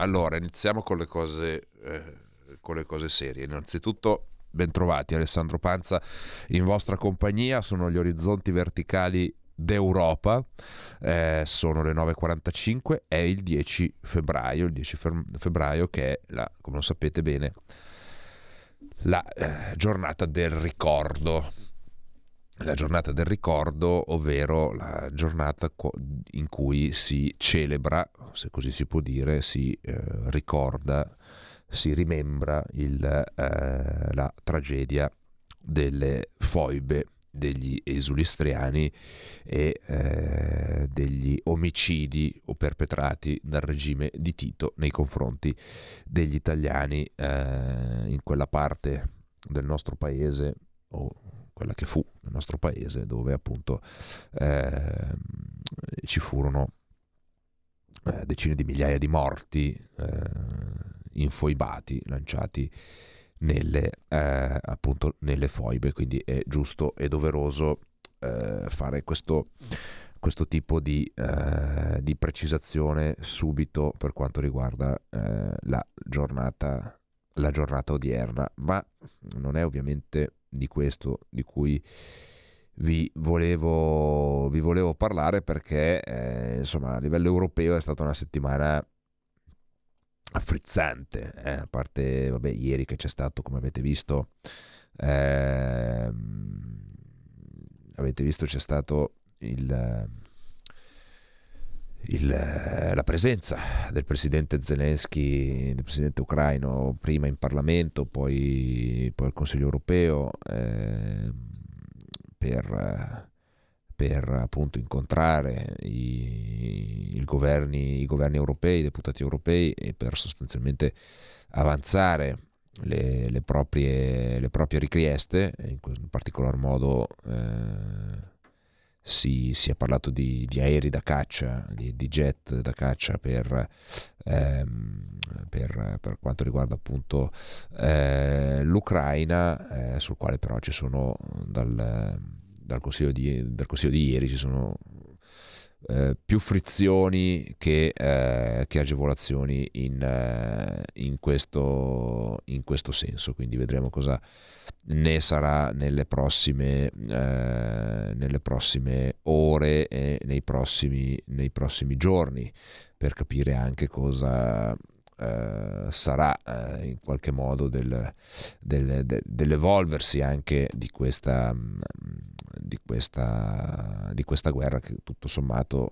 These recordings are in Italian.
Allora, iniziamo con le cose, eh, con le cose serie. Innanzitutto, bentrovati Alessandro Panza in vostra compagnia. Sono gli orizzonti verticali d'Europa. Eh, sono le 9.45, è il 10 febbraio, il 10 febbraio che è, la, come lo sapete bene, la eh, giornata del ricordo la giornata del ricordo, ovvero la giornata in cui si celebra, se così si può dire, si eh, ricorda, si rimembra il, eh, la tragedia delle foibe degli esulistriani e eh, degli omicidi o perpetrati dal regime di Tito nei confronti degli italiani eh, in quella parte del nostro paese o quella che fu nel nostro paese, dove appunto eh, ci furono eh, decine di migliaia di morti eh, infoibati, lanciati nelle, eh, appunto nelle foibe, quindi è giusto e doveroso eh, fare questo, questo tipo di, eh, di, precisazione subito per quanto riguarda la giornata la giornata odierna, ma non è ovviamente di questo di cui vi volevo, vi volevo parlare perché eh, insomma a livello europeo è stata una settimana affrizzante, eh? a parte vabbè, ieri che c'è stato, come avete visto, ehm, avete visto c'è stato il, il, la presenza del presidente Zelensky, del presidente ucraino, prima in Parlamento, poi, poi al Consiglio europeo, eh, per, per, appunto incontrare i, i, governi, i governi europei, i deputati europei e per sostanzialmente avanzare le, le, proprie, le proprie, richieste, in, in particolar modo eh, si, si, è parlato di, di, aerei da caccia, di, di, jet da caccia per, ehm, per, per quanto riguarda appunto eh, l'Ucraina, eh, sul quale però ci sono dal, dal, consiglio di, dal consiglio di ieri ci sono eh, più frizioni che, eh, che agevolazioni in, eh, in, questo, in, questo, senso. Quindi vedremo cosa ne sarà nelle prossime, eh, nelle prossime ore e nei prossimi, nei prossimi giorni per capire anche cosa, Uh, sarà uh, in qualche modo del, del, de, dell'evolversi anche di questa, di questa, di questa guerra che tutto sommato,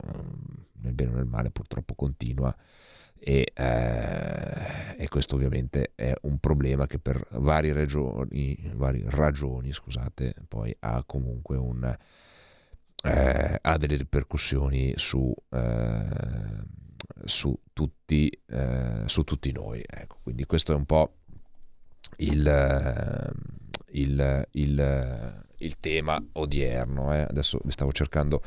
nel bene o nel male, purtroppo continua. E, eh, e, questo ovviamente è un problema che per varie, regioni, varie ragioni scusate, poi ha comunque un, eh, ha delle ripercussioni su, eh, su, tutti, eh, su tutti noi. Ecco, quindi questo è un po' il, il, il il tema odierno. Eh. Adesso vi stavo cercando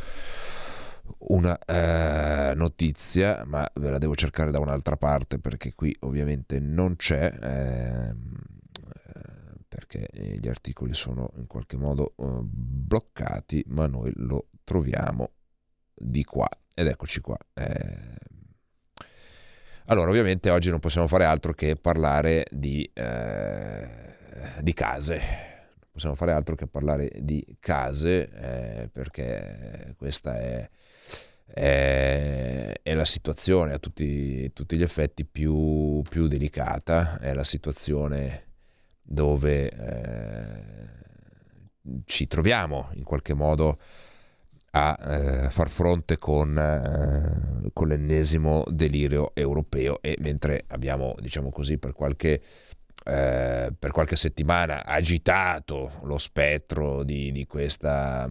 una eh, notizia, ma ve la devo cercare da un'altra parte perché qui ovviamente non c'è. Ehm, eh, perché gli articoli sono in qualche modo eh, bloccati, ma noi lo troviamo di qua. Ed eccoci qua. Eh. Allora, ovviamente oggi non possiamo fare altro che parlare di, eh, di case. Possiamo fare altro che parlare di case eh, perché questa è, è, è, la situazione a tutti, tutti gli effetti più, più, delicata, è la situazione dove eh, ci troviamo in qualche modo a eh, far fronte con, eh, con l'ennesimo delirio europeo e mentre abbiamo diciamo così per qualche eh, per qualche settimana agitato lo spettro di, di, questa,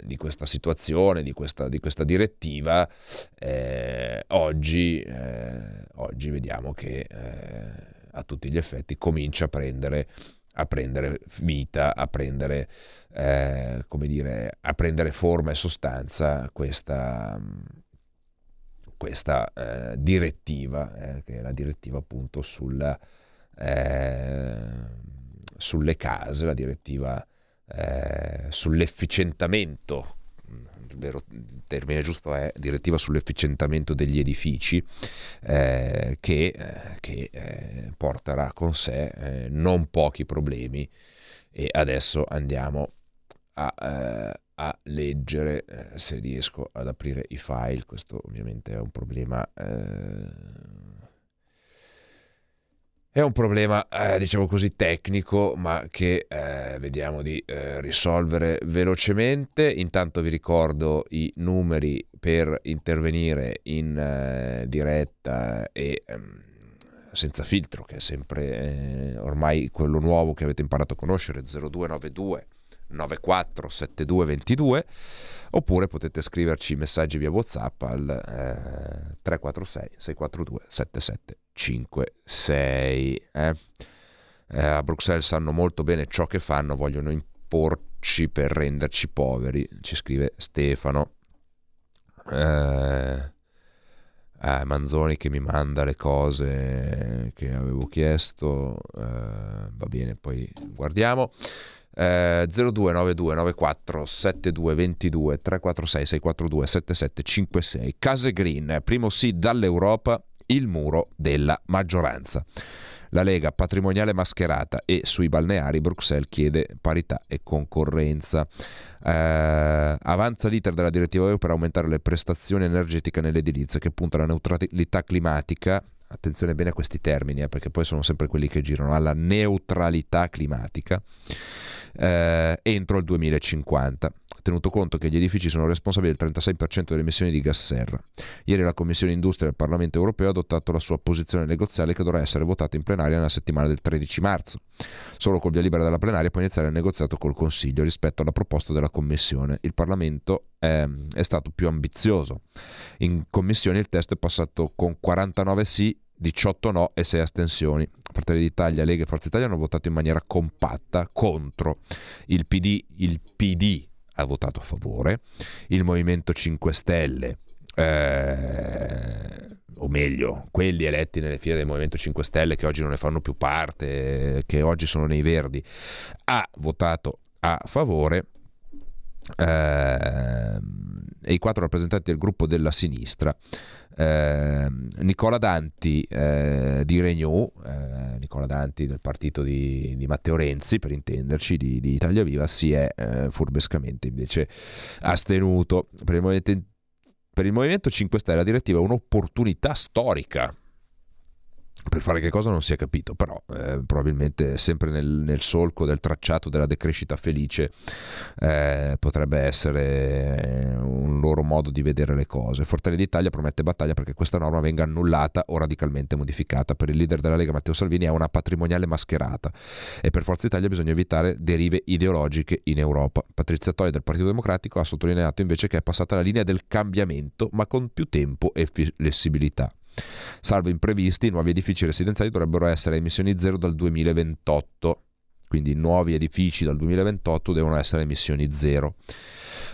di questa, situazione, di questa, di questa direttiva, eh, oggi, eh, oggi, vediamo che eh, a tutti gli effetti comincia a prendere, a prendere vita, a prendere, eh, come dire, a prendere forma e sostanza questa, questa eh, direttiva, eh, che è la direttiva appunto sulla, eh, sulle case, la direttiva eh, sull'efficientamento il vero termine giusto è direttiva sull'efficientamento degli edifici eh, che, eh, che eh, porterà con sé eh, non pochi problemi. E adesso andiamo a, eh, a leggere se riesco ad aprire i file. Questo ovviamente è un problema è un problema, eh, diciamo così, tecnico, ma che eh, vediamo di eh, risolvere velocemente. Intanto vi ricordo i numeri per intervenire in eh, diretta e ehm, senza filtro, che è sempre eh, ormai quello nuovo che avete imparato a conoscere, 0292 94 72 22 oppure potete scriverci messaggi via whatsapp al eh, 346 642 7756 eh? eh, a Bruxelles sanno molto bene ciò che fanno vogliono imporci per renderci poveri ci scrive Stefano eh, eh, Manzoni che mi manda le cose che avevo chiesto eh, va bene poi guardiamo eh, 0292 94 7222 346 642 7756 Case Green, primo sì dall'Europa, il muro della maggioranza. La Lega patrimoniale mascherata e sui balneari Bruxelles chiede parità e concorrenza. Eh, avanza l'iter della direttiva EU per aumentare le prestazioni energetiche nell'edilizia che punta alla neutralità climatica attenzione bene a questi termini, eh, perché poi sono sempre quelli che girano, alla neutralità climatica eh, entro il 2050 tenuto conto che gli edifici sono responsabili del 36% delle emissioni di gas serra. Ieri la Commissione Industria del Parlamento europeo ha adottato la sua posizione negoziale che dovrà essere votata in plenaria nella settimana del 13 marzo. Solo col via libera della plenaria può iniziare il negoziato col Consiglio rispetto alla proposta della Commissione. Il Parlamento è, è stato più ambizioso. In Commissione il testo è passato con 49 sì 18 no e 6 astensioni. Fratelli d'Italia, Lega e Forza Italia hanno votato in maniera compatta contro il PD. Il PD ha votato a favore, il Movimento 5 Stelle, eh, o meglio, quelli eletti nelle file del Movimento 5 Stelle che oggi non ne fanno più parte, che oggi sono nei Verdi, ha votato a favore. Eh, e i quattro rappresentanti del gruppo della sinistra eh, Nicola Danti eh, di Renew, eh, Nicola Danti del partito di, di, Matteo Renzi, per intenderci, di, di Italia Viva, si è eh, furbescamente invece astenuto. Per il, Movimento, per il Movimento 5 Stelle la direttiva è un'opportunità storica per fare che cosa non si è capito, però eh, probabilmente sempre nel, nel, solco del tracciato della decrescita felice eh, potrebbe essere un loro modo di vedere le cose. Fortelli d'Italia promette battaglia perché questa norma venga annullata o radicalmente modificata. Per il leader della Lega Matteo Salvini è una patrimoniale mascherata e per Forza Italia bisogna evitare derive ideologiche in Europa. Patrizia Toia del Partito Democratico ha sottolineato invece che è passata la linea del cambiamento ma con più tempo e flessibilità. Salvo imprevisti, i nuovi edifici residenziali dovrebbero essere a emissioni zero dal 2028, quindi nuovi edifici dal 2028 devono essere a emissioni zero.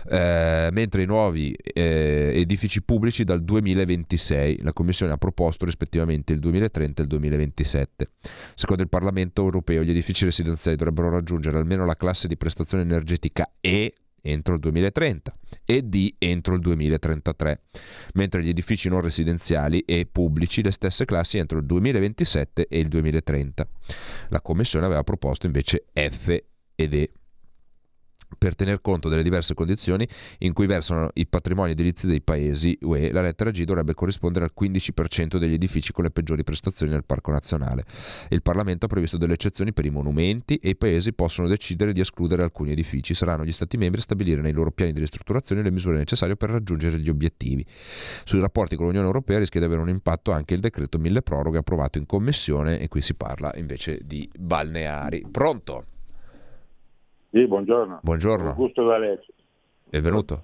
Eh, mentre i nuovi eh, edifici pubblici dal 2026. La Commissione ha proposto rispettivamente il 2030 e il 2027. Secondo il Parlamento europeo gli edifici residenziali dovrebbero raggiungere almeno la classe di prestazione energetica E entro il 2030 e D entro il 2033, mentre gli edifici non residenziali e pubblici le stesse classi entro il 2027 e il 2030. La Commissione aveva proposto invece F ed E per tener conto delle diverse condizioni in cui versano i patrimoni edilizi dei paesi UE, la lettera G dovrebbe corrispondere al 15% degli edifici con le peggiori prestazioni nel Parco Nazionale. Il Parlamento ha previsto delle eccezioni per i monumenti e i paesi possono decidere di escludere alcuni edifici. Saranno gli Stati membri a stabilire nei loro piani di ristrutturazione le misure necessarie per raggiungere gli obiettivi. Sui rapporti con l'Unione Europea rischia di avere un impatto anche il decreto mille proroghe approvato in Commissione e qui si parla invece di balneari. Pronto? Sì, buongiorno. Buongiorno. Augusto D'Alessio. Benvenuto.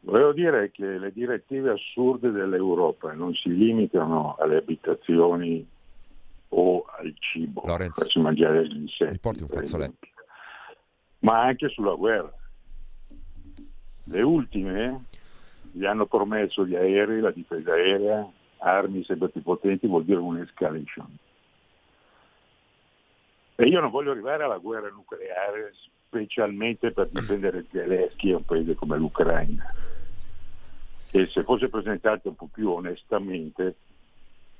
Volevo dire che le direttive assurde dell'Europa non si limitano alle abitazioni o al cibo, Lorenz, farsi mangiare gli insetti. Porti un fazzoletto. Ma anche sulla guerra. Le ultime gli hanno promesso gli aerei, la difesa aerea, armi sempre più potenti, vuol dire un'escalation. E io non voglio arrivare alla guerra nucleare specialmente per difendere Zelensky e un paese come l'Ucraina. E se fosse presentato un po' più onestamente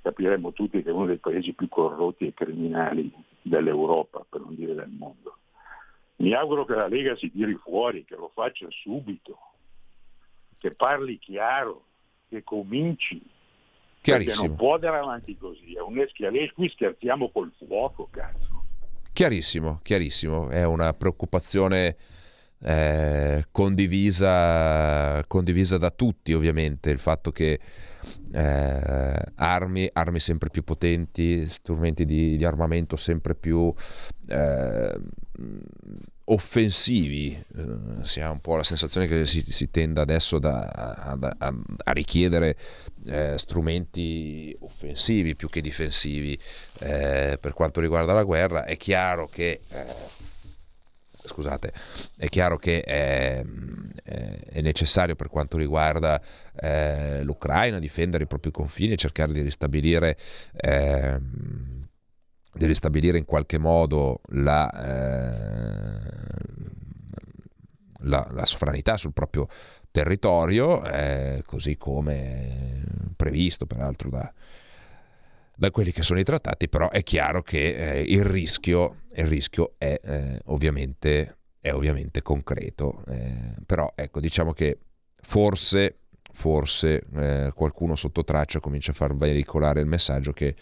capiremmo tutti che è uno dei paesi più corrotti e criminali dell'Europa, per non dire del mondo. Mi auguro che la Lega si tiri fuori, che lo faccia subito, che parli chiaro, che cominci. Perché non può andare avanti così, è un eschialese, qui scherziamo col fuoco, cazzo. Chiarissimo, chiarissimo, è una preoccupazione eh, condivisa, condivisa da tutti ovviamente, il fatto che eh, armi, armi sempre più potenti, strumenti di, di armamento sempre più eh, offensivi. Eh, si ha un po' la sensazione che si, si tenda adesso da, a, a, a, richiedere eh, strumenti offensivi più che difensivi eh, per quanto riguarda la guerra. È chiaro che eh, scusate, è chiaro che è, è necessario per quanto riguarda eh, l'Ucraina difendere i propri confini e cercare di ristabilire, di ristabilire in qualche modo la, eh, la, la, sovranità sul proprio territorio, eh, così come previsto peraltro da, da quelli che sono i trattati, però è chiaro che eh, il, rischio, il, rischio, è, eh, ovviamente, è ovviamente concreto. Eh, però ecco, diciamo che forse, forse eh, qualcuno sotto traccia comincia a far veicolare il messaggio che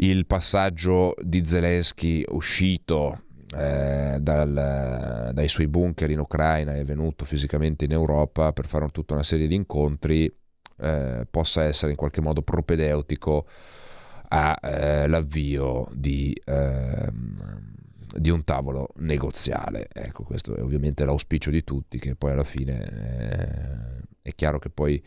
il passaggio di Zelensky uscito eh, dal, dai suoi bunker in Ucraina è venuto fisicamente in Europa per fare tutta una serie di incontri eh, possa essere in qualche modo propedeutico all'avvio eh, di, ehm, di, un tavolo negoziale. Ecco, questo è ovviamente l'auspicio di tutti, che poi alla fine eh, è chiaro che poi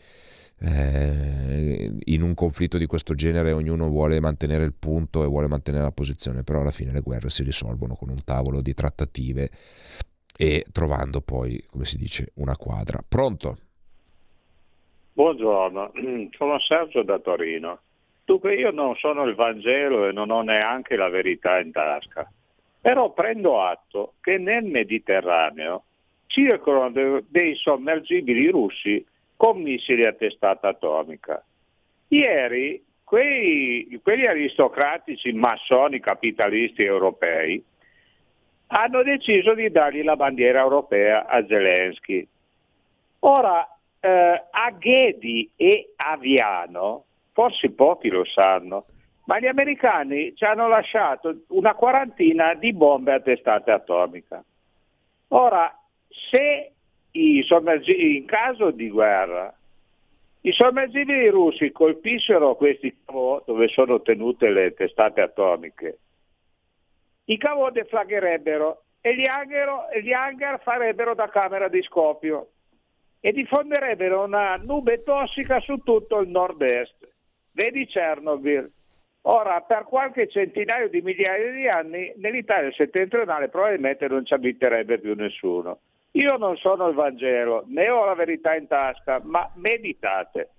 eh, in un conflitto di questo genere ognuno vuole mantenere il punto e vuole mantenere la posizione, però alla fine le guerre si risolvono con un tavolo di trattative e trovando poi, come si dice, una quadra. Pronto? Buongiorno, sono Sergio da Torino. Dunque io non sono il Vangelo e non ho neanche la verità in tasca, però prendo atto che nel Mediterraneo circolano dei sommergibili russi con missili a testata atomica. Ieri quei, quelli aristocratici massoni capitalisti europei hanno deciso di dargli la bandiera europea a Zelensky. Ora, eh, Ghedi e a Viano forse pochi lo sanno, ma gli americani ci hanno lasciato una quarantina di bombe a testate atomica. Ora, se in caso di guerra i sommergibili russi colpissero questi cavò dove sono tenute le testate atomiche, i cavò deflagherebbero e gli hangar, gli hangar farebbero da camera di scoppio e diffonderebbero una nube tossica su tutto il nord-est. Vedi Chernobyl. Ora, per qualche centinaio di migliaia di anni, nell'Italia settentrionale probabilmente non ci abiterebbe più nessuno. Io non sono il Vangelo, né ho la verità in tasca, ma meditate.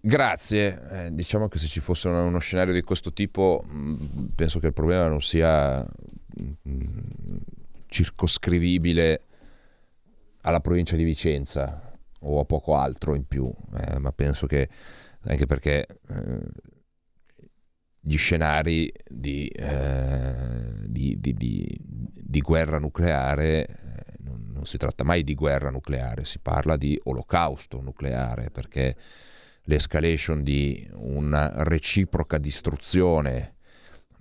Grazie, eh, diciamo che se ci fosse uno scenario di questo tipo, mm, penso che il problema non sia mm, circoscrivibile alla provincia di Vicenza o a poco altro in più, eh, ma penso che anche perché eh, gli scenari di, eh, di, di, di, guerra nucleare, non, si tratta mai di guerra nucleare, si parla di olocausto nucleare, perché l'escalation di una reciproca distruzione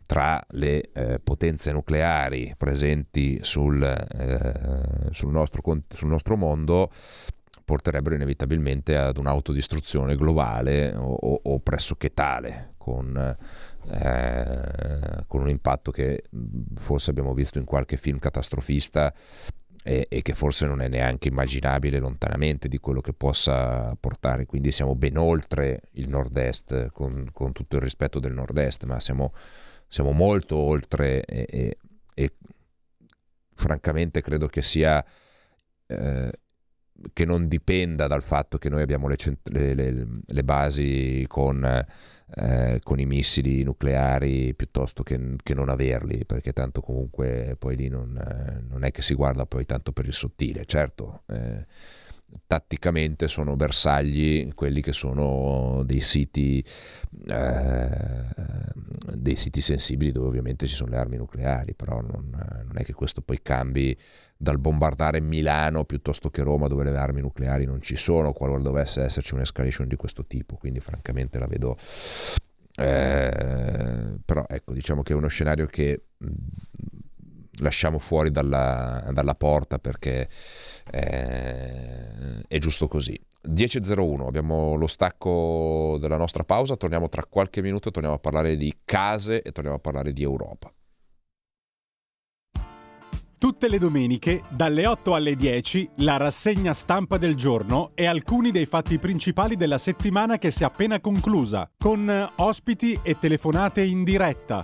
tra le eh, potenze nucleari presenti sul, eh, sul, nostro, sul nostro mondo porterebbero inevitabilmente ad un'autodistruzione globale o, o, o pressoché tale, con, eh, con, un impatto che forse abbiamo visto in qualche film catastrofista e, e, che forse non è neanche immaginabile lontanamente di quello che possa portare. Quindi siamo ben oltre il nord-est, con, con tutto il rispetto del nord-est, ma siamo siamo molto oltre e, e, e francamente credo che sia eh, che non dipenda dal fatto che noi abbiamo le, le, le, le basi con, eh, con, i missili nucleari piuttosto che, che, non averli, perché tanto comunque poi lì non, non, è che si guarda poi tanto per il sottile, certo. Eh, tatticamente sono bersagli quelli che sono dei siti eh, dei siti sensibili dove ovviamente ci sono le armi nucleari però non, non, è che questo poi cambi dal bombardare Milano piuttosto che Roma dove le armi nucleari non ci sono qualora dovesse esserci un'escalation di questo tipo. Quindi francamente la vedo eh, però ecco diciamo che è uno scenario che lasciamo fuori dalla, dalla porta perché eh, è giusto così. 10.01, abbiamo lo stacco della nostra pausa, torniamo tra qualche minuto, torniamo a parlare di case e torniamo a parlare di Europa. Tutte le domeniche, dalle 8 alle 10, la rassegna stampa del giorno e alcuni dei fatti principali della settimana che si è appena conclusa, con ospiti e telefonate in diretta.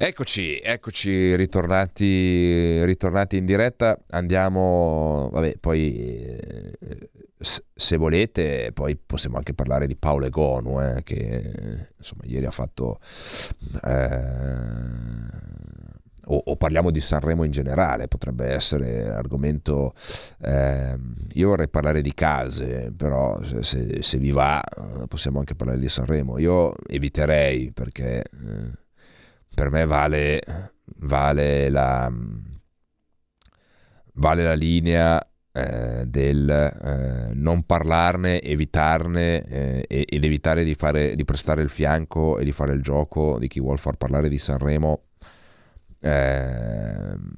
Eccoci, eccoci ritornati, ritornati in diretta. Andiamo, vabbè, poi eh, se volete, poi possiamo anche parlare di Paolo Egonu, eh, che insomma ieri ha fatto... Eh, o, o, parliamo di Sanremo in generale, potrebbe essere argomento. Eh, io vorrei parlare di case, però se, se, vi va possiamo anche parlare di Sanremo. Io eviterei perché eh, per me vale, vale, la, vale la linea eh, del eh, non parlarne, evitarne eh, ed evitare di, fare, di, prestare il fianco e di fare il gioco di chi vuole far parlare di Sanremo ehm,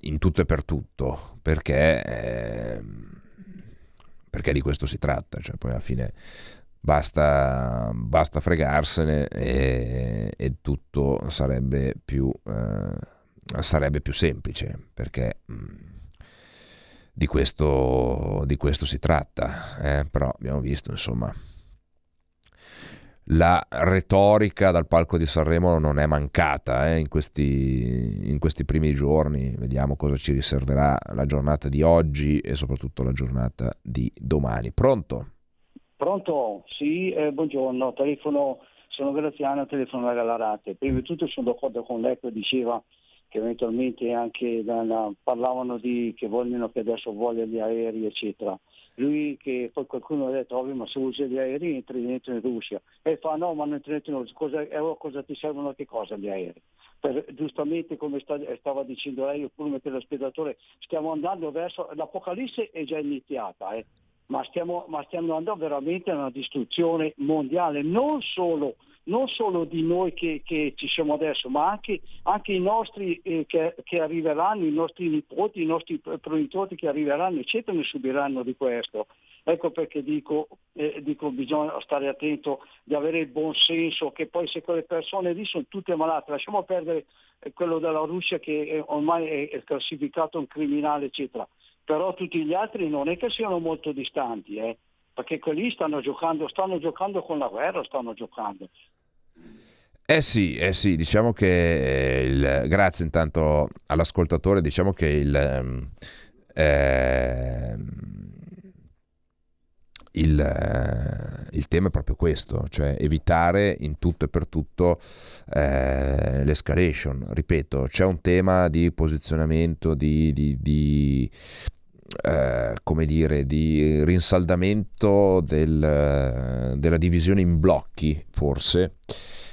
in tutto e per tutto, perché, ehm, perché di questo si tratta, cioè poi alla fine Basta, basta fregarsene e, e, tutto sarebbe più, eh, sarebbe più semplice perché mh, mm, di, questo, di, questo, si tratta. Eh? Però abbiamo visto insomma la retorica dal palco di Sanremo non è mancata eh, in, questi, in, questi, primi giorni. Vediamo cosa ci riserverà la giornata di oggi e soprattutto la giornata di domani. Pronto? Pronto? Sì, eh, buongiorno, telefono, sono Graziano, telefono da Galarate. Prima di tutto sono d'accordo con lei che diceva che eventualmente anche da, parlavano di che vogliono che adesso voglia gli aerei eccetera. Lui che poi qualcuno ha detto ma se usi gli aerei entri dentro in Russia e fa no ma non entri dentro in Russia, cosa, eh, cosa ti servono che cosa gli aerei? Per, giustamente come sta, stava dicendo lei oppure come telespettatore stiamo andando verso l'apocalisse è già iniziata eh ma stiamo, ma stiamo andando veramente a una distruzione mondiale, non solo, non solo di noi che, che, ci siamo adesso, ma anche, anche i nostri eh, che, che, arriveranno, i nostri nipoti, i nostri pronipoti che arriveranno, eccetera, ne subiranno di questo. Ecco perché dico, eh, dico bisogna stare attento di avere il buon senso, che poi se quelle persone lì sono tutte malate, lasciamo perdere eh, quello della Russia che ormai è, è classificato un criminale, eccetera però tutti gli altri non è che siano molto distanti, eh, perché quelli stanno giocando, stanno giocando con la guerra, stanno giocando. Eh sì, eh sì, diciamo che il, grazie intanto all'ascoltatore, diciamo che il, ehm, eh, il, eh, il, tema è proprio questo, cioè evitare in tutto e per tutto eh, l'escalation. Ripeto, c'è un tema di posizionamento, di, di, di eh, come dire, di rinsaldamento del, della divisione in blocchi, forse.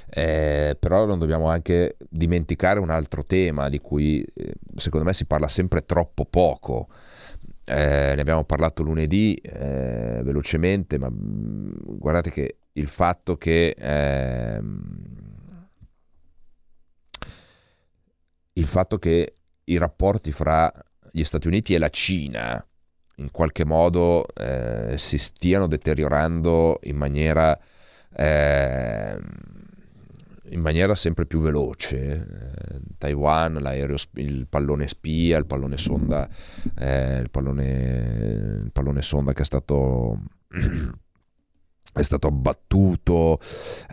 Eh, però non dobbiamo anche dimenticare un altro tema di cui eh, secondo me si parla sempre troppo poco. Eh, ne abbiamo parlato lunedì eh, velocemente, ma mm, guardate che il fatto che ehm, il fatto che i rapporti fra gli Stati Uniti e la Cina in qualche modo eh, si stiano deteriorando in maniera, eh, in maniera sempre più veloce. Eh, Taiwan, il pallone spia, il pallone sonda, eh, il pallone, il pallone sonda che è stato è stato abbattuto,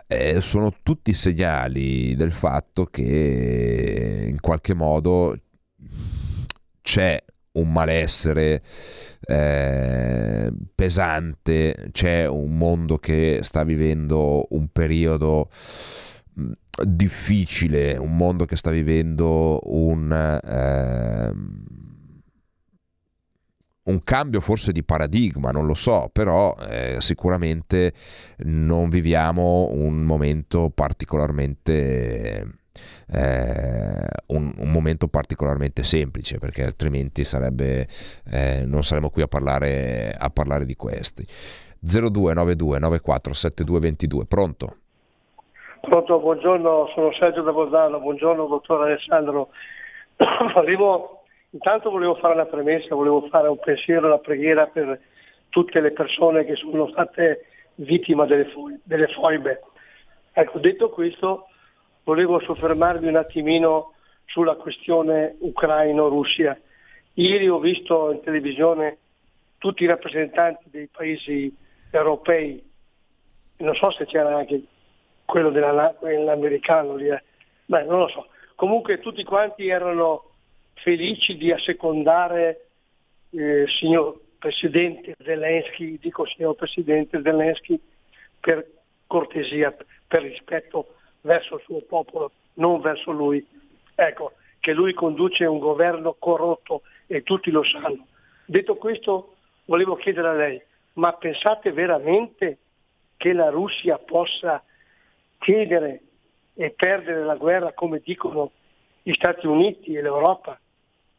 eh, sono tutti segnali del fatto che in qualche modo c'è un malessere eh, pesante, c'è un mondo che sta vivendo un periodo mm, difficile, un mondo che sta vivendo un, eh, un cambio forse di paradigma, non lo so, però eh, sicuramente non viviamo un momento particolarmente eh, un, un, momento particolarmente semplice perché altrimenti sarebbe, eh, non saremmo qui a parlare, a parlare di questi 0292 94 7222 pronto? Pronto, buongiorno, sono Sergio da Bolzano, buongiorno dottor Alessandro. Volevo, intanto volevo fare una premessa, volevo fare un pensiero, una preghiera per tutte le persone che sono state vittime delle, fo- delle foibe. Ecco, detto questo, volevo soffermarmi un attimino sulla questione ucraino-Russia. Ieri ho visto in televisione tutti i rappresentanti dei paesi europei, non so se c'era anche quello dell'americano lì, eh. Beh, non lo so. Comunque tutti quanti erano felici di assecondare eh, signor Presidente Zelensky, dico signor Presidente Zelensky, per cortesia, per rispetto verso il suo popolo, non verso lui. Ecco, che lui conduce un governo corrotto e tutti lo sanno. Detto questo, volevo chiedere a lei, ma pensate veramente che la Russia possa chiedere e perdere la guerra come dicono gli Stati Uniti e l'Europa?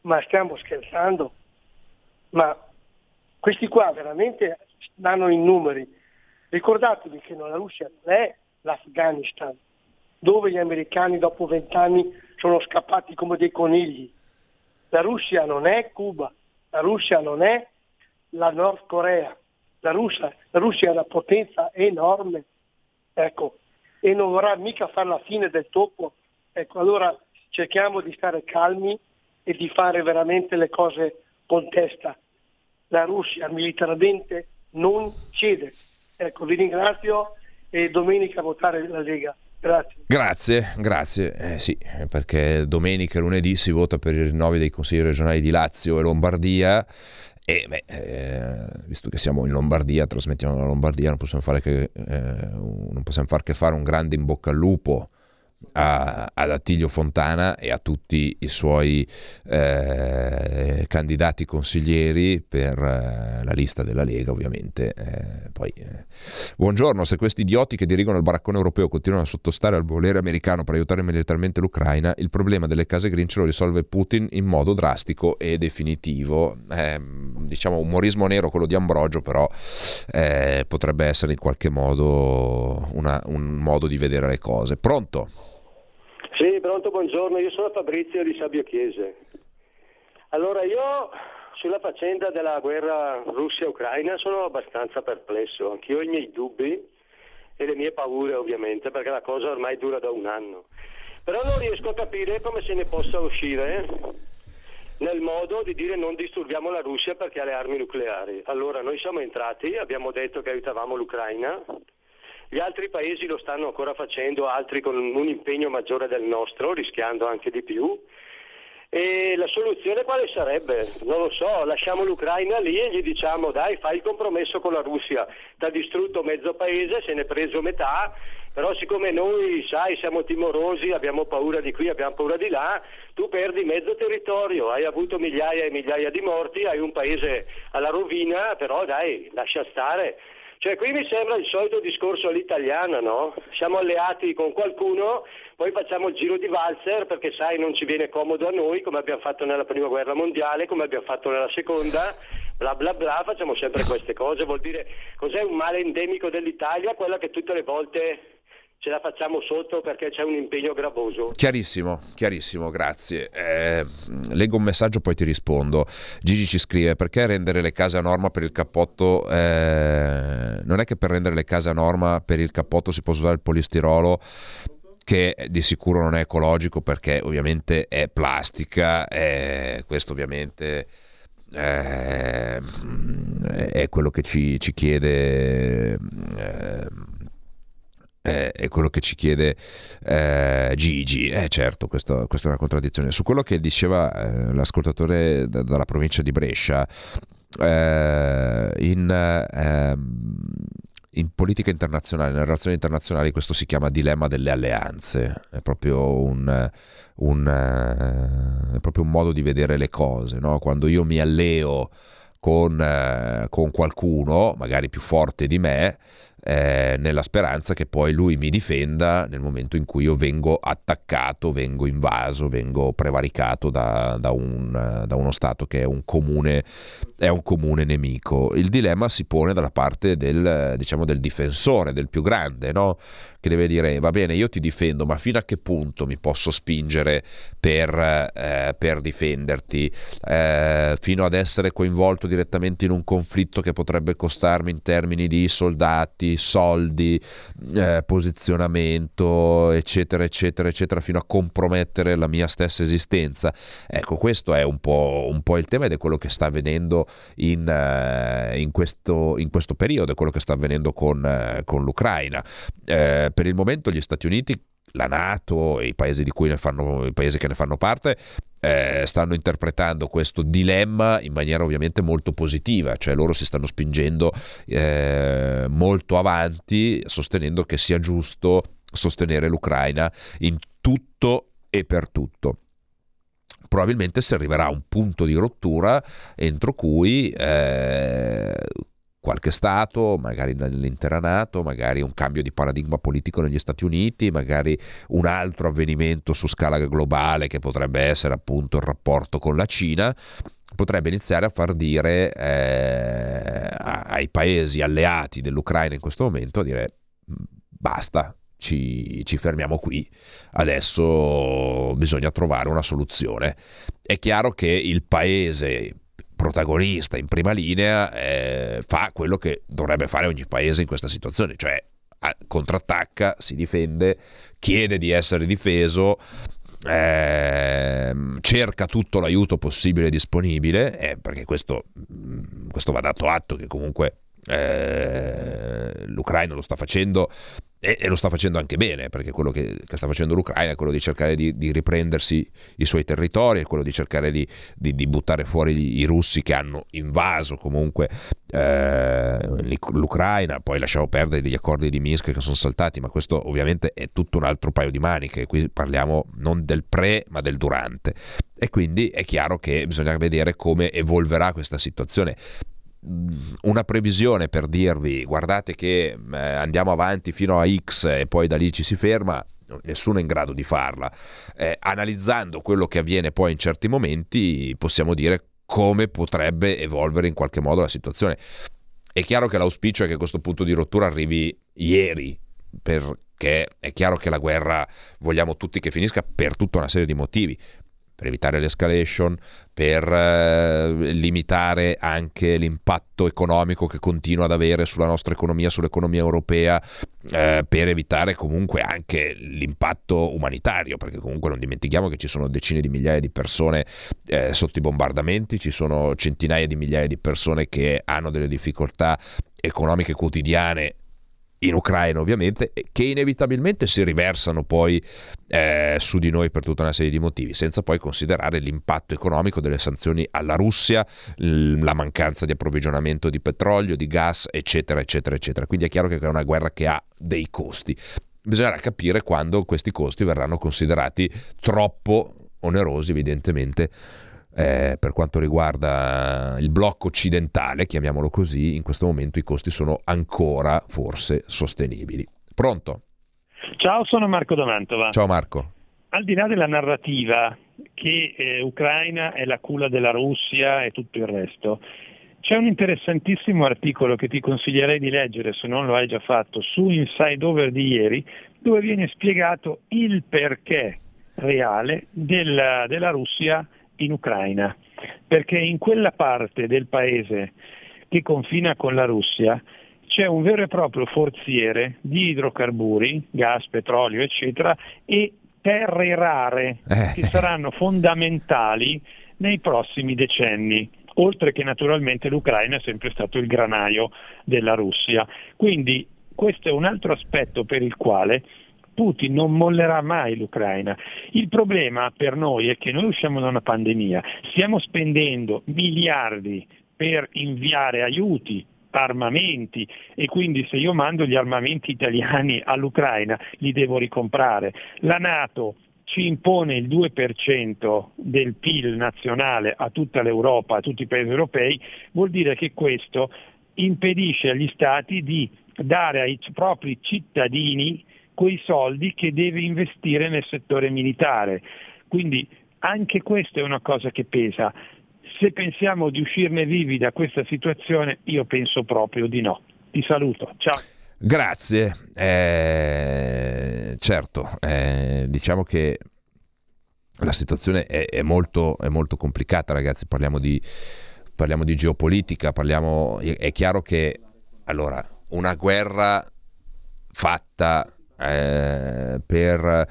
Ma stiamo scherzando? Ma questi qua veramente danno i numeri. Ricordatevi che la Russia non è l'Afghanistan, dove gli americani dopo vent'anni sono scappati come dei conigli. La Russia non è Cuba, la Russia non è la Nord Corea, la Russia, la Russia è una potenza enorme, ecco, e non vorrà mica fare la fine del topo. Ecco, allora cerchiamo di stare calmi e di fare veramente le cose con testa. La Russia militarmente non cede. Ecco, vi ringrazio e domenica votare la Lega. Grazie. Grazie. Eh, sì, perché domenica e lunedì si vota per i rinnovi dei consigli regionali di Lazio e Lombardia. E beh, eh, visto che siamo in Lombardia, trasmettiamo dalla Lombardia, non possiamo, fare che, eh, non possiamo far che fare un grande in bocca al lupo a, ad Attilio Fontana e a tutti i suoi eh, candidati consiglieri per eh, la lista della Lega ovviamente. Eh, poi, eh, buongiorno, se questi idioti che dirigono il baraccone europeo continuano a sottostare al volere americano per aiutare militarmente l'Ucraina, il problema delle case green ce lo risolve Putin in modo drastico e definitivo. diciamo umorismo nero quello di Ambrogio, però eh, potrebbe essere in qualche modo una, un modo di vedere le cose. Pronto? Sì, pronto, buongiorno, io sono Fabrizio di Sabio Chiese. Allora, io sulla faccenda della guerra Russia-Ucraina sono abbastanza perplesso, anch'io ho i miei dubbi e le mie paure ovviamente, perché la cosa ormai dura da un anno. Però non riesco a capire come se ne possa uscire nel modo di dire non disturbiamo la Russia perché ha le armi nucleari. Allora, noi siamo entrati, abbiamo detto che aiutavamo l'Ucraina, gli altri paesi lo stanno ancora facendo, altri con un impegno maggiore del nostro, rischiando anche di più. E la soluzione quale sarebbe? Non lo so, lasciamo l'Ucraina lì e gli diciamo dai fai il compromesso con la Russia, ti ha distrutto mezzo paese, se ne è preso metà, però siccome noi, sai, siamo timorosi, abbiamo paura di qui, abbiamo paura di là, tu perdi mezzo territorio, hai avuto migliaia e migliaia di morti, hai un paese alla rovina, però dai, lascia stare, Cioè qui mi sembra il solito discorso all'italiana, no? Siamo alleati con qualcuno, poi facciamo il giro di valzer perché sai non ci viene comodo a noi come abbiamo fatto nella prima guerra mondiale, come abbiamo fatto nella seconda, bla bla bla, facciamo sempre queste cose, vuol dire cos'è un male endemico dell'Italia? Quella che tutte le volte ce la facciamo sotto perché c'è un impegno gravoso. Chiarissimo, chiarissimo, grazie. Eh, leggo un messaggio poi ti rispondo. Gigi ci scrive perché rendere le case a norma per il cappotto eh, non è che per rendere le case a norma per il cappotto si possa usare il polistirolo che di sicuro non è ecologico perché ovviamente è plastica, eh, questo ovviamente eh, è quello che ci, ci chiede eh, eh, è quello che ci chiede eh, Gigi. Eh, certo, questo, questa è una contraddizione. Su quello che diceva eh, l'ascoltatore d- dalla provincia di Brescia, eh, in, ehm, in, politica internazionale, nelle relazioni internazionali, questo si chiama dilemma delle alleanze. È proprio un, un, eh, è proprio un modo di vedere le cose. No? Quando io mi alleo con, con qualcuno, magari più forte di me, eh, nella speranza che poi lui mi difenda nel momento in cui io vengo attaccato, vengo invaso, vengo prevaricato da, da, un, da uno Stato che è un, comune, è un, comune, nemico. Il dilemma si pone dalla parte del, diciamo, del difensore, del più grande, no? che deve dire va bene io ti difendo ma fino a che punto mi posso spingere per, eh, per difenderti eh, fino ad essere coinvolto direttamente in un conflitto che potrebbe costarmi in termini di soldati, soldi, eh, posizionamento eccetera eccetera eccetera fino a compromettere la mia stessa esistenza ecco questo è un po', un po il tema ed è quello che sta avvenendo in, eh, in, questo, in questo periodo quello che sta avvenendo con, eh, con l'Ucraina. Eh, per il momento gli Stati Uniti, la Nato e i paesi, fanno, i paesi che ne fanno parte eh, stanno interpretando questo dilemma in maniera ovviamente molto positiva, cioè loro si stanno spingendo eh, molto avanti sostenendo che sia giusto sostenere l'Ucraina in tutto e per tutto probabilmente si arriverà a un punto di rottura entro cui eh, qualche Stato, magari nell'intera Nato, magari un cambio di paradigma politico negli Stati Uniti, magari un altro avvenimento su scala globale che potrebbe essere appunto il rapporto con la Cina, potrebbe iniziare a far dire eh, ai paesi alleati dell'Ucraina in questo momento a dire basta, ci, ci, fermiamo qui, adesso bisogna trovare una soluzione. È chiaro che il paese protagonista in prima linea eh, fa quello che dovrebbe fare ogni paese in questa situazione, cioè contrattacca, si difende, chiede di essere difeso, eh, cerca tutto l'aiuto possibile e disponibile, eh, perché questo, questo, va dato atto che comunque eh, l'Ucraina lo sta facendo e, e, lo sta facendo anche bene, perché quello che, che sta facendo l'Ucraina è quello di cercare di, di, riprendersi i suoi territori, è quello di cercare di, di, di buttare fuori i russi che hanno invaso comunque eh, l'Ucraina, poi lasciamo perdere degli accordi di Minsk che sono saltati, ma questo ovviamente è tutto un altro paio di maniche, qui parliamo non del pre ma del durante. E quindi è chiaro che bisogna vedere come evolverà questa situazione una previsione per dirvi guardate che eh, andiamo avanti fino a X e poi da lì ci si ferma, nessuno è in grado di farla. Eh, analizzando quello che avviene poi in certi momenti possiamo dire come potrebbe evolvere in qualche modo la situazione. È chiaro che l'auspicio è che questo punto di rottura arrivi ieri, perché è chiaro che la guerra vogliamo tutti che finisca per tutta una serie di motivi, per evitare l'escalation, per eh, limitare anche l'impatto economico che continua ad avere sulla nostra economia, sull'economia europea, eh, per evitare comunque anche l'impatto umanitario, perché comunque non dimentichiamo che ci sono decine di migliaia di persone eh, sotto i bombardamenti, ci sono centinaia di migliaia di persone che hanno delle difficoltà economiche quotidiane in Ucraina ovviamente, che inevitabilmente si riversano poi eh, su di noi per tutta una serie di motivi, senza poi considerare l'impatto economico delle sanzioni alla Russia, la mancanza di approvvigionamento di petrolio, di gas, eccetera, eccetera, eccetera. Quindi è chiaro che è una guerra che ha dei costi. Bisognerà capire quando questi costi verranno considerati troppo onerosi, evidentemente, eh, per quanto riguarda il blocco occidentale, chiamiamolo così, in questo momento i costi sono ancora forse sostenibili. Pronto? Ciao, sono Marco Domantova. Ciao Marco. Al di là della narrativa che eh, Ucraina è la culla della Russia e tutto il resto, c'è un interessantissimo articolo che ti consiglierei di leggere, se non lo hai già fatto, su Inside Over di ieri, dove viene spiegato il perché reale della, della Russia in Ucraina. Perché in quella parte del paese che confina con la Russia c'è un vero e proprio forziere di idrocarburi, gas, petrolio, eccetera, e terre rare eh. che saranno fondamentali nei prossimi decenni oltre che naturalmente l'Ucraina è sempre stato il granaio della Russia. Quindi questo è un altro aspetto per il quale Putin non mollerà mai l'Ucraina. Il problema per noi è che noi usciamo da una pandemia, stiamo spendendo miliardi per inviare aiuti, armamenti e quindi se io mando gli armamenti italiani all'Ucraina li devo ricomprare. La Nato ci impone il 2% del PIL nazionale a tutta l'Europa, a tutti i paesi europei, vuol dire che questo impedisce agli Stati di dare ai propri cittadini quei soldi che deve investire nel settore militare. Quindi anche questa è una cosa che pesa. Se pensiamo di uscirne vivi da questa situazione, io penso proprio di no. Ti saluto, ciao. Grazie, eh, certo, eh, diciamo che la situazione è, è, molto, è, molto, complicata ragazzi, parliamo di, parliamo di geopolitica, parliamo, è chiaro che allora, una guerra fatta eh, per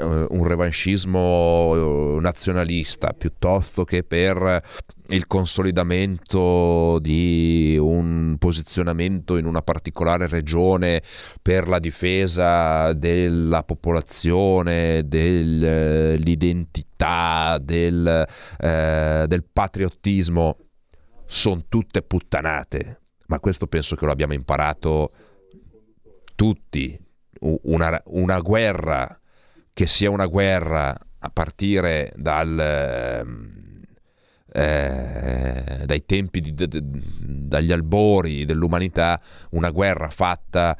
eh, un revanchismo eh, nazionalista piuttosto che per il consolidamento di un posizionamento in una particolare regione per la difesa della popolazione, dell'identità, del, eh, del patriottismo, sono tutte puttanate. Ma questo penso che lo abbiamo imparato tutti. Una, una guerra che sia una guerra a partire dal, ehm, eh, dai tempi, di, de, dagli albori dell'umanità, una guerra fatta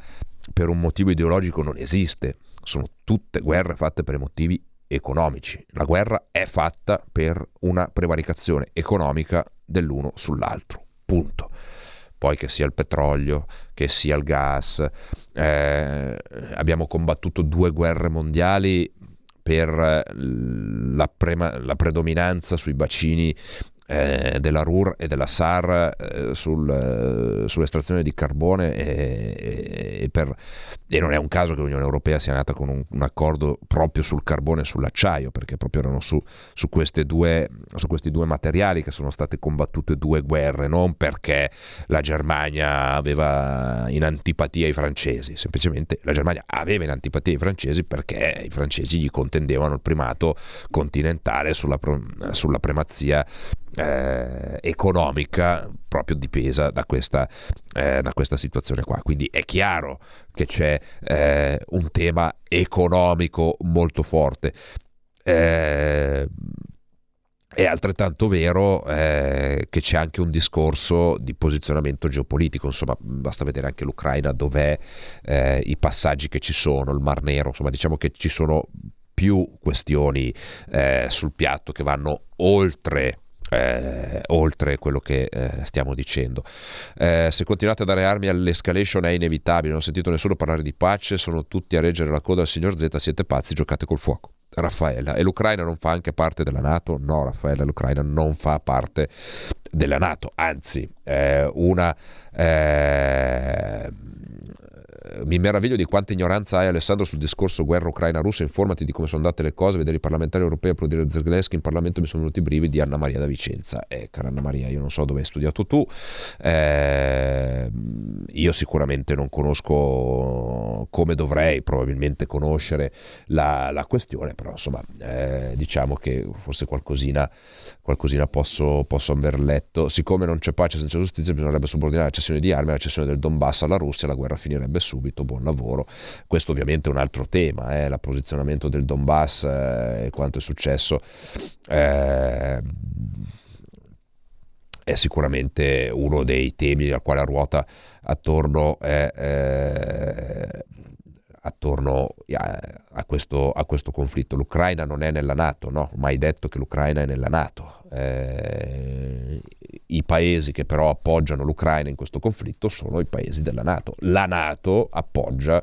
per un motivo ideologico non esiste. Sono tutte guerre fatte per motivi economici. La guerra è fatta per una prevaricazione economica dell'uno sull'altro. Punto poi che sia il petrolio, che sia il gas. Eh, abbiamo combattuto due guerre mondiali per la, prema, la predominanza sui bacini eh, della RUR e della SAR eh, sul, eh, sull'estrazione di carbone e, e, per, e, non è un caso che l'Unione Europea sia nata con un, un accordo proprio sul carbone e sull'acciaio, perché proprio erano su, su, due, su, questi due materiali che sono state combattute due guerre, non perché la Germania aveva in antipatia i francesi, semplicemente la Germania aveva in antipatia i francesi perché i francesi gli contendevano il primato continentale sulla, sulla primazia eh, economica proprio dipesa da questa, eh, da questa, situazione qua. Quindi è chiaro che c'è eh, un tema economico molto forte. Eh, è altrettanto vero eh, che c'è anche un discorso di posizionamento geopolitico, insomma basta vedere anche l'Ucraina dov'è, eh, i passaggi che ci sono, il Mar Nero, insomma diciamo che ci sono più questioni eh, sul piatto che vanno oltre eh, oltre quello che eh, stiamo dicendo. Eh, se continuate a dare armi all'escalation è inevitabile, non ho sentito nessuno parlare di pace, sono tutti a reggere la coda al signor Z, siete pazzi, giocate col fuoco. Raffaella, e l'Ucraina non fa anche parte della Nato? No, Raffaella, l'Ucraina non fa parte della Nato, anzi, una eh, mi meraviglio di quanta ignoranza hai Alessandro sul discorso guerra ucraina-russa, informati di come sono andate le cose, vedere i parlamentari europei applaudire Zelensky in Parlamento mi sono venuti i brividi di Anna Maria da Vicenza. Eh, cara Anna Maria, io non so dove hai studiato tu, eh, io sicuramente non conosco come dovrei probabilmente conoscere la, la questione, però insomma eh, diciamo che forse qualcosina, qualcosina posso, posso aver letto. Siccome non c'è pace senza giustizia bisognerebbe subordinare la cessione di armi alla cessione del Donbass alla Russia, la guerra finirebbe subito, buon lavoro. Questo ovviamente è un altro tema, eh, il posizionamento del Donbass eh, e quanto è successo. Eh, è sicuramente uno dei temi al quale ruota attorno, eh, attorno a, a, questo, a, questo, conflitto. L'Ucraina non è nella Nato, no? mai detto che l'Ucraina è nella Nato. Eh, I paesi che però appoggiano l'Ucraina in questo conflitto sono i paesi della Nato. La Nato appoggia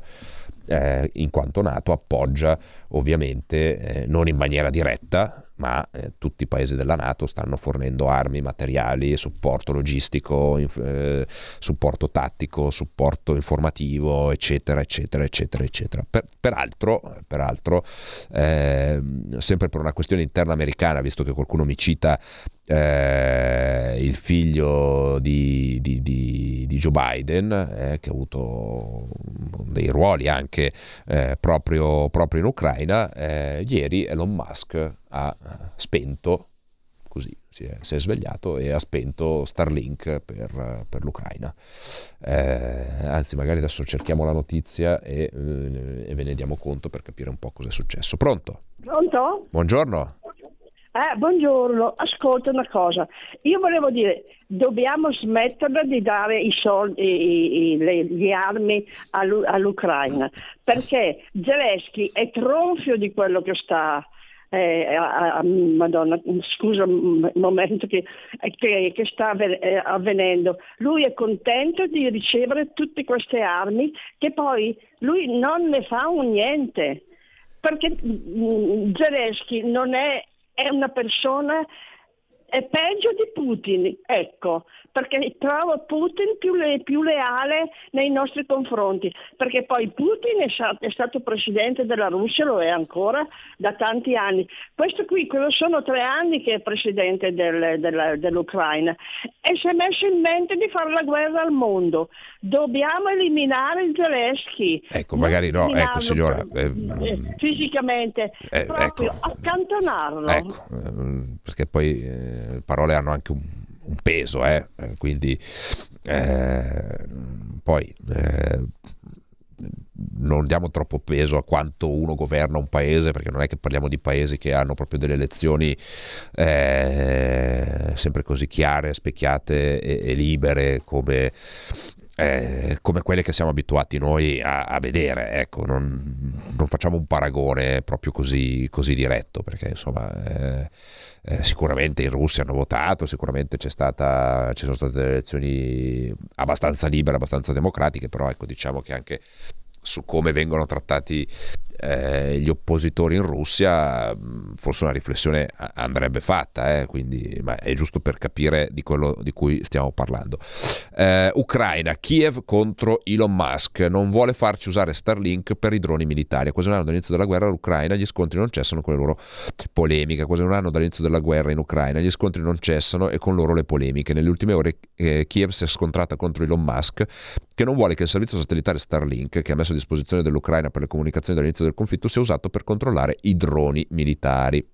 eh, in quanto Nato appoggia ovviamente eh, non in maniera diretta ma eh, tutti i paesi della Nato stanno fornendo armi, materiali, supporto logistico, inf- eh, supporto tattico, supporto informativo, eccetera, eccetera, eccetera, eccetera. Per, peraltro, peraltro eh, sempre per una questione interna americana, visto che qualcuno mi cita eh, il figlio di, di, di, di Joe Biden, eh, che ha avuto dei ruoli anche eh, proprio, proprio, in Ucraina, eh, ieri Elon Musk ha spento, così si è, si è, svegliato e ha spento Starlink per, per l'Ucraina. Eh, anzi, magari adesso cerchiamo la notizia e, eh, e ve ne diamo conto per capire un po' cosa è successo. Pronto? Pronto? Buongiorno. Eh, buongiorno, ascolta una cosa, io volevo dire, dobbiamo smetterla di dare i soldi, i, i, le, le, armi all'Ucraina, perché Zelensky è tronfio di quello che sta, eh, a, a, Madonna, scusa un momento che, che, che sta eh, avvenendo. Lui è contento di ricevere tutte queste armi che poi lui non ne fa un niente perché mm, Zelensky non è è una persona è peggio di Putin, ecco, perché trovo Putin più, le, più, leale nei nostri confronti, perché poi Putin è, è, stato presidente della Russia, lo è ancora da tanti anni. Questo qui, quello sono tre anni che è presidente del, della, dell'Ucraina e si è messo in mente di fare la guerra al mondo. Dobbiamo eliminare il Zelensky. Ecco, magari no, ecco signora. Eh, eh, fisicamente, eh, proprio ecco, accantonarlo. Ecco, ehm, perché poi eh, le parole hanno anche un, un peso, eh? quindi eh, poi eh, non diamo troppo peso a quanto uno governa un paese, perché non è che parliamo di paesi che hanno proprio delle elezioni eh, sempre così chiare, specchiate e, e libere come, eh, come quelle che siamo abituati noi a, a vedere. Ecco, non, non, facciamo un paragone proprio così, così diretto, perché insomma eh, eh, sicuramente in Russia hanno votato, sicuramente stata, ci sono state elezioni abbastanza libere, abbastanza democratiche, però ecco, diciamo che anche su come vengono trattati eh, gli oppositori in Russia, mm, forse una riflessione andrebbe fatta, eh, quindi, ma è giusto per capire di quello di cui stiamo parlando. Eh, Ucraina, Kiev contro Elon Musk, non vuole farci usare Starlink per i droni militari. Quasi un anno dall'inizio della guerra l'Ucraina, gli scontri non cessano con le loro polemiche. Quasi un anno dall'inizio della guerra in Ucraina, gli scontri non cessano e con loro le polemiche. Nelle ultime ore eh, Kiev si è scontrata contro Elon Musk che non vuole che il servizio satellitare Starlink, che ha messo a disposizione dell'Ucraina per le comunicazioni dall'inizio del conflitto, sia usato per controllare i droni militari.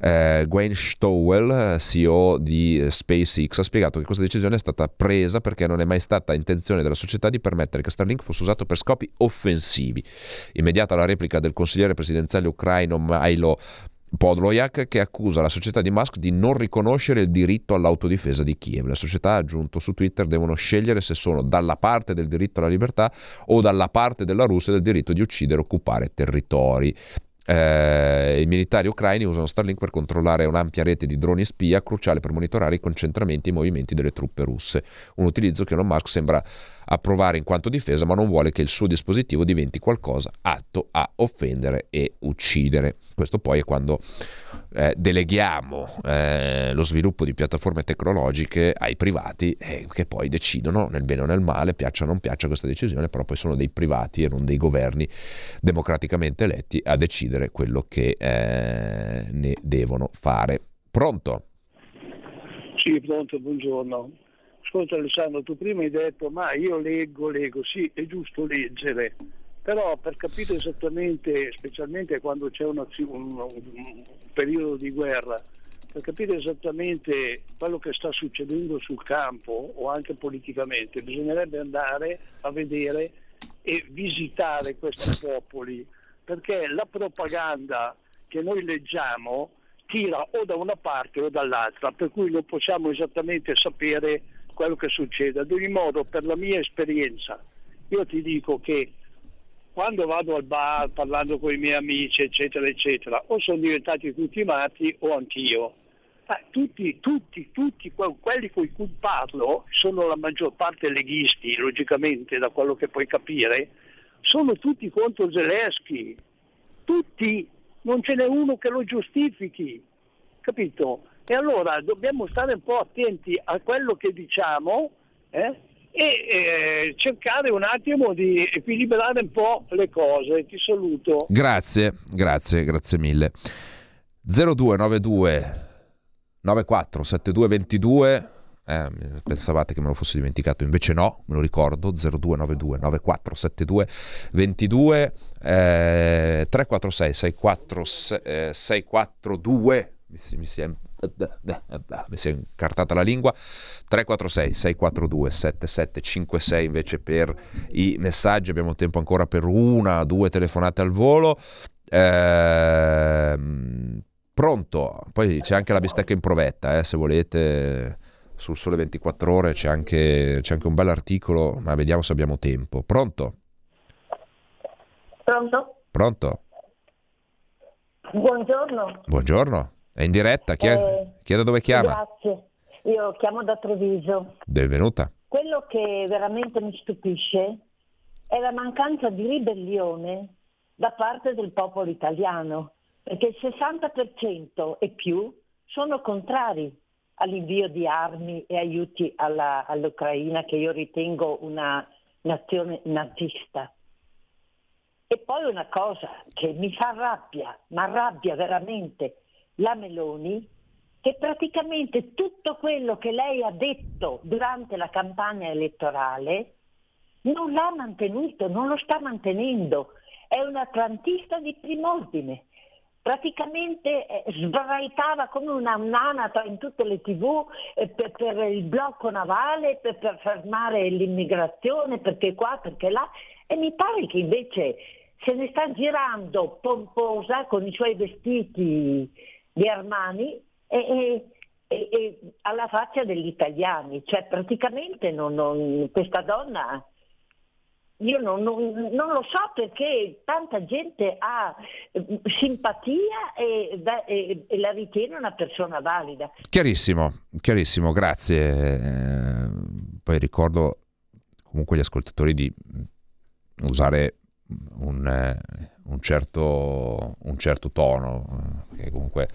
Eh, Gwen Stowell, CEO di SpaceX, ha spiegato che questa decisione è stata presa perché non è mai stata intenzione della società di permettere che Starlink fosse usato per scopi offensivi. Immediata la replica del consigliere presidenziale ucraino Milo Podloyak che accusa la società di Musk di non riconoscere il diritto all'autodifesa di Kiev. La società ha aggiunto su Twitter devono scegliere se sono dalla parte del diritto alla libertà o dalla parte della Russia del diritto di uccidere e occupare territori. Eh, I militari ucraini usano Starlink per controllare un'ampia rete di droni spia cruciale per monitorare i concentramenti e i movimenti delle truppe russe. Un utilizzo che Elon Musk sembra approvare in quanto difesa, ma non vuole che il suo dispositivo diventi qualcosa atto a offendere e uccidere. Questo poi è quando eh, deleghiamo eh, lo sviluppo di piattaforme tecnologiche ai privati eh, che poi decidono nel bene o nel male, piaccia o non piaccia questa decisione, però poi sono dei privati e non dei governi democraticamente eletti a decidere quello che eh, ne devono fare. Pronto? Sì, pronto, buongiorno. Ascolta Alessandro, tu prima hai detto ma io leggo, leggo, sì, è giusto leggere, però per capire esattamente, specialmente quando c'è una, un, un periodo di guerra, per capire esattamente quello che sta succedendo sul campo o anche politicamente, bisognerebbe andare a vedere e visitare questi popoli, perché la propaganda che noi leggiamo tira o da una parte o dall'altra, per cui non possiamo esattamente sapere quello che succede. Ad ogni modo, per la mia esperienza, io ti dico che quando vado al bar parlando con i miei amici, eccetera, eccetera, o sono diventati tutti matti o anch'io. Tutti, tutti, tutti quelli con cui parlo sono la maggior parte leghisti, logicamente, da quello che puoi capire, sono tutti contro Zelensky. Tutti, non ce n'è uno che lo giustifichi, capito? E allora dobbiamo stare un po' attenti a quello che diciamo eh? e eh, cercare un attimo di equilibrare un po' le cose. Ti saluto. Grazie, grazie, grazie mille. 0292 94 7222 eh, pensavate che me lo fossi dimenticato, invece no, me lo ricordo, 0292 94 72 22 eh, 346 64 eh, 642 mi si, mi, si è, mi si è incartata la lingua 346 642 7756 invece per i messaggi abbiamo tempo ancora per una o due telefonate al volo eh, pronto poi c'è anche la bistecca in provetta eh, se volete sul Sole 24 Ore c'è anche, c'è anche un bel articolo, ma vediamo se abbiamo tempo. Pronto? Pronto? Pronto? Buongiorno. Buongiorno, è in diretta, chi, eh, da dove chiama? Grazie, io chiamo da Treviso. Benvenuta. Quello che veramente mi stupisce è la mancanza di ribellione da parte del popolo italiano, perché il 60% e più sono contrari all'invio di armi e aiuti alla, all'Ucraina che io ritengo una nazione nazista. E poi una cosa che mi fa rabbia, ma rabbia veramente, la Meloni, che praticamente tutto quello che lei ha detto durante la campagna elettorale non l'ha mantenuto, non lo sta mantenendo. È un atlantista di prim'ordine praticamente eh, sbraitava come una un'anatra in tutte le tv eh, per, per, il blocco navale, per, per, fermare l'immigrazione, perché qua, perché là, e mi pare che invece se ne sta girando pomposa con i suoi vestiti di Armani e, e, e alla faccia degli italiani, cioè praticamente non, non, questa donna io non, non, lo so perché tanta gente ha eh, simpatia e, la ritiene una persona valida. Chiarissimo, chiarissimo, grazie. Eh, poi ricordo comunque agli ascoltatori di usare un, eh, un, certo, un certo, tono, perché comunque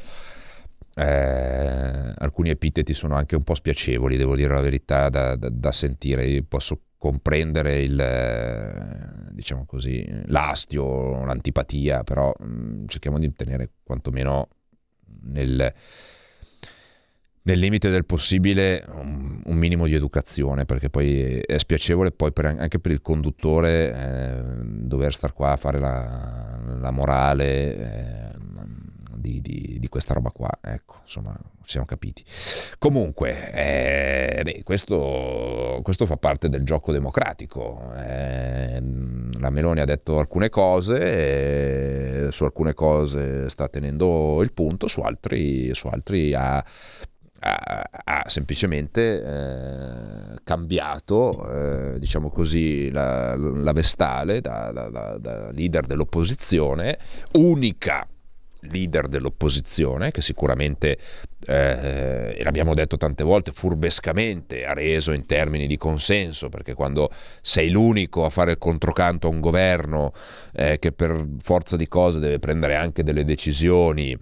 eh, alcuni epiteti sono anche un po' spiacevoli, devo dire la verità, da, da, da sentire. Io posso comprendere il, eh, diciamo così, l'astio, l'antipatia, però mh, mm, cerchiamo di tenere quantomeno nel, nel limite del possibile un, un, minimo di educazione, perché poi è spiacevole poi per, anche per il conduttore eh, dover star qua a fare la, la morale. Eh, di, di, di, questa roba qua. Ecco, insomma, siamo capiti. Comunque, eh, beh, questo, questo, fa parte del gioco democratico. Eh, la Meloni ha detto alcune cose, eh, su alcune cose sta tenendo il punto, su altri, su altri ha ha, ha, semplicemente eh, cambiato, eh, diciamo così, la, la vestale da, da, da, leader dell'opposizione, unica leader dell'opposizione, che sicuramente, eh, e l'abbiamo detto tante volte, furbescamente ha reso in termini di consenso, perché quando sei l'unico a fare il controcanto a un governo eh, che per forza di cose deve prendere anche delle decisioni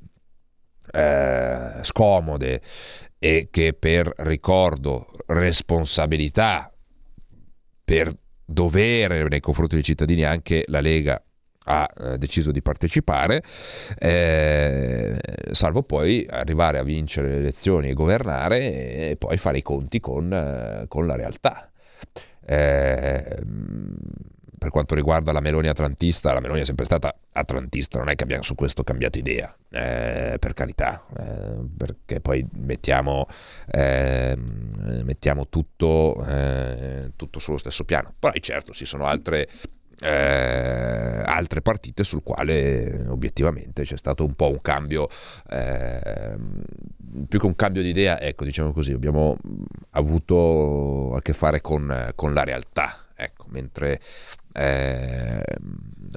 eh, scomode e che per ricordo, responsabilità, per dovere nei confronti dei cittadini anche la Lega ha eh, deciso di partecipare, eh, salvo poi arrivare a vincere le elezioni e governare e poi fare i conti con, eh, con la realtà. Eh, per quanto riguarda la Meloni atlantista, la Meloni è sempre stata atlantista, non è che abbia su questo cambiato idea, eh, per carità, eh, perché poi mettiamo, eh, mettiamo tutto, eh, tutto, sullo stesso piano. Poi certo ci sono altre eh, altre partite sul quale obiettivamente c'è stato un po' un cambio, eh, più che un cambio di idea, ecco diciamo così, abbiamo avuto a che fare con, con la realtà, ecco, mentre eh,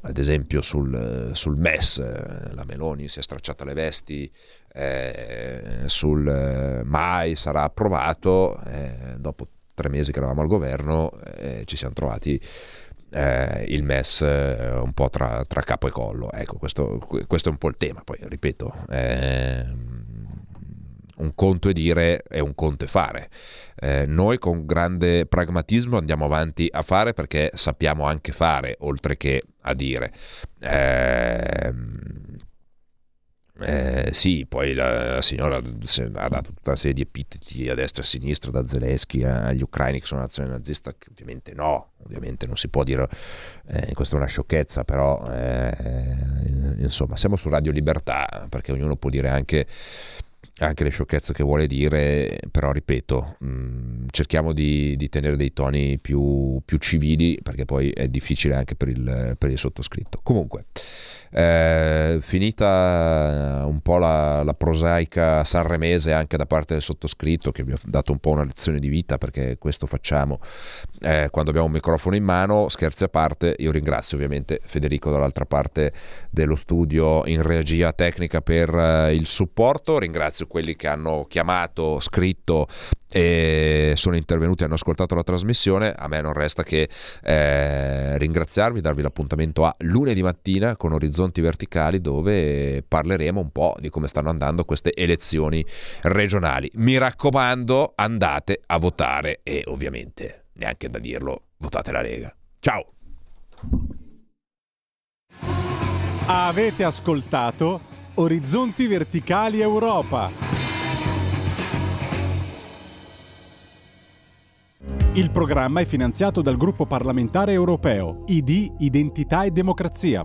ad esempio sul, sul, MES la Meloni si è stracciata le vesti eh, sul eh, mai sarà approvato eh, dopo tre mesi che eravamo al governo eh, ci siamo trovati eh, il MES eh, un po' tra, tra, capo e collo. Ecco, questo, questo, è un po' il tema. Poi, ripeto, eh, un conto è dire e un conto è fare. Eh, noi con grande pragmatismo andiamo avanti a fare perché sappiamo anche fare, oltre che a dire. Eh, eh, sì, poi la, la, signora ha dato tutta una serie di epiteti a destra e a sinistra, da Zelensky agli ucraini che sono nazione nazista, che ovviamente no, ovviamente non si può dire, eh, questa è una sciocchezza, però eh, insomma siamo su Radio Libertà, perché ognuno può dire anche anche le sciocchezze che vuole dire, però ripeto, mh, mm, cerchiamo di, di, tenere dei toni più, più, civili perché poi è difficile anche per il, per il sottoscritto. Comunque, eh, finita un po' la, la, prosaica sanremese anche da parte del sottoscritto che vi ha dato un po' una lezione di vita perché questo facciamo eh, quando abbiamo un microfono in mano, scherzi a parte, io ringrazio ovviamente Federico dall'altra parte dello studio in regia tecnica per eh, il supporto, ringrazio quelli che hanno chiamato, scritto e sono intervenuti e hanno ascoltato la trasmissione. A me non resta che eh, ringraziarvi, darvi l'appuntamento a lunedì mattina con Orizzonti Verticali dove parleremo un po' di come stanno andando queste elezioni regionali. Mi raccomando, andate a votare e ovviamente, neanche da dirlo, votate la Lega. Ciao! Avete ascoltato Orizzonti Verticali Europa. Il programma è finanziato dal gruppo parlamentare europeo ID Identità e Democrazia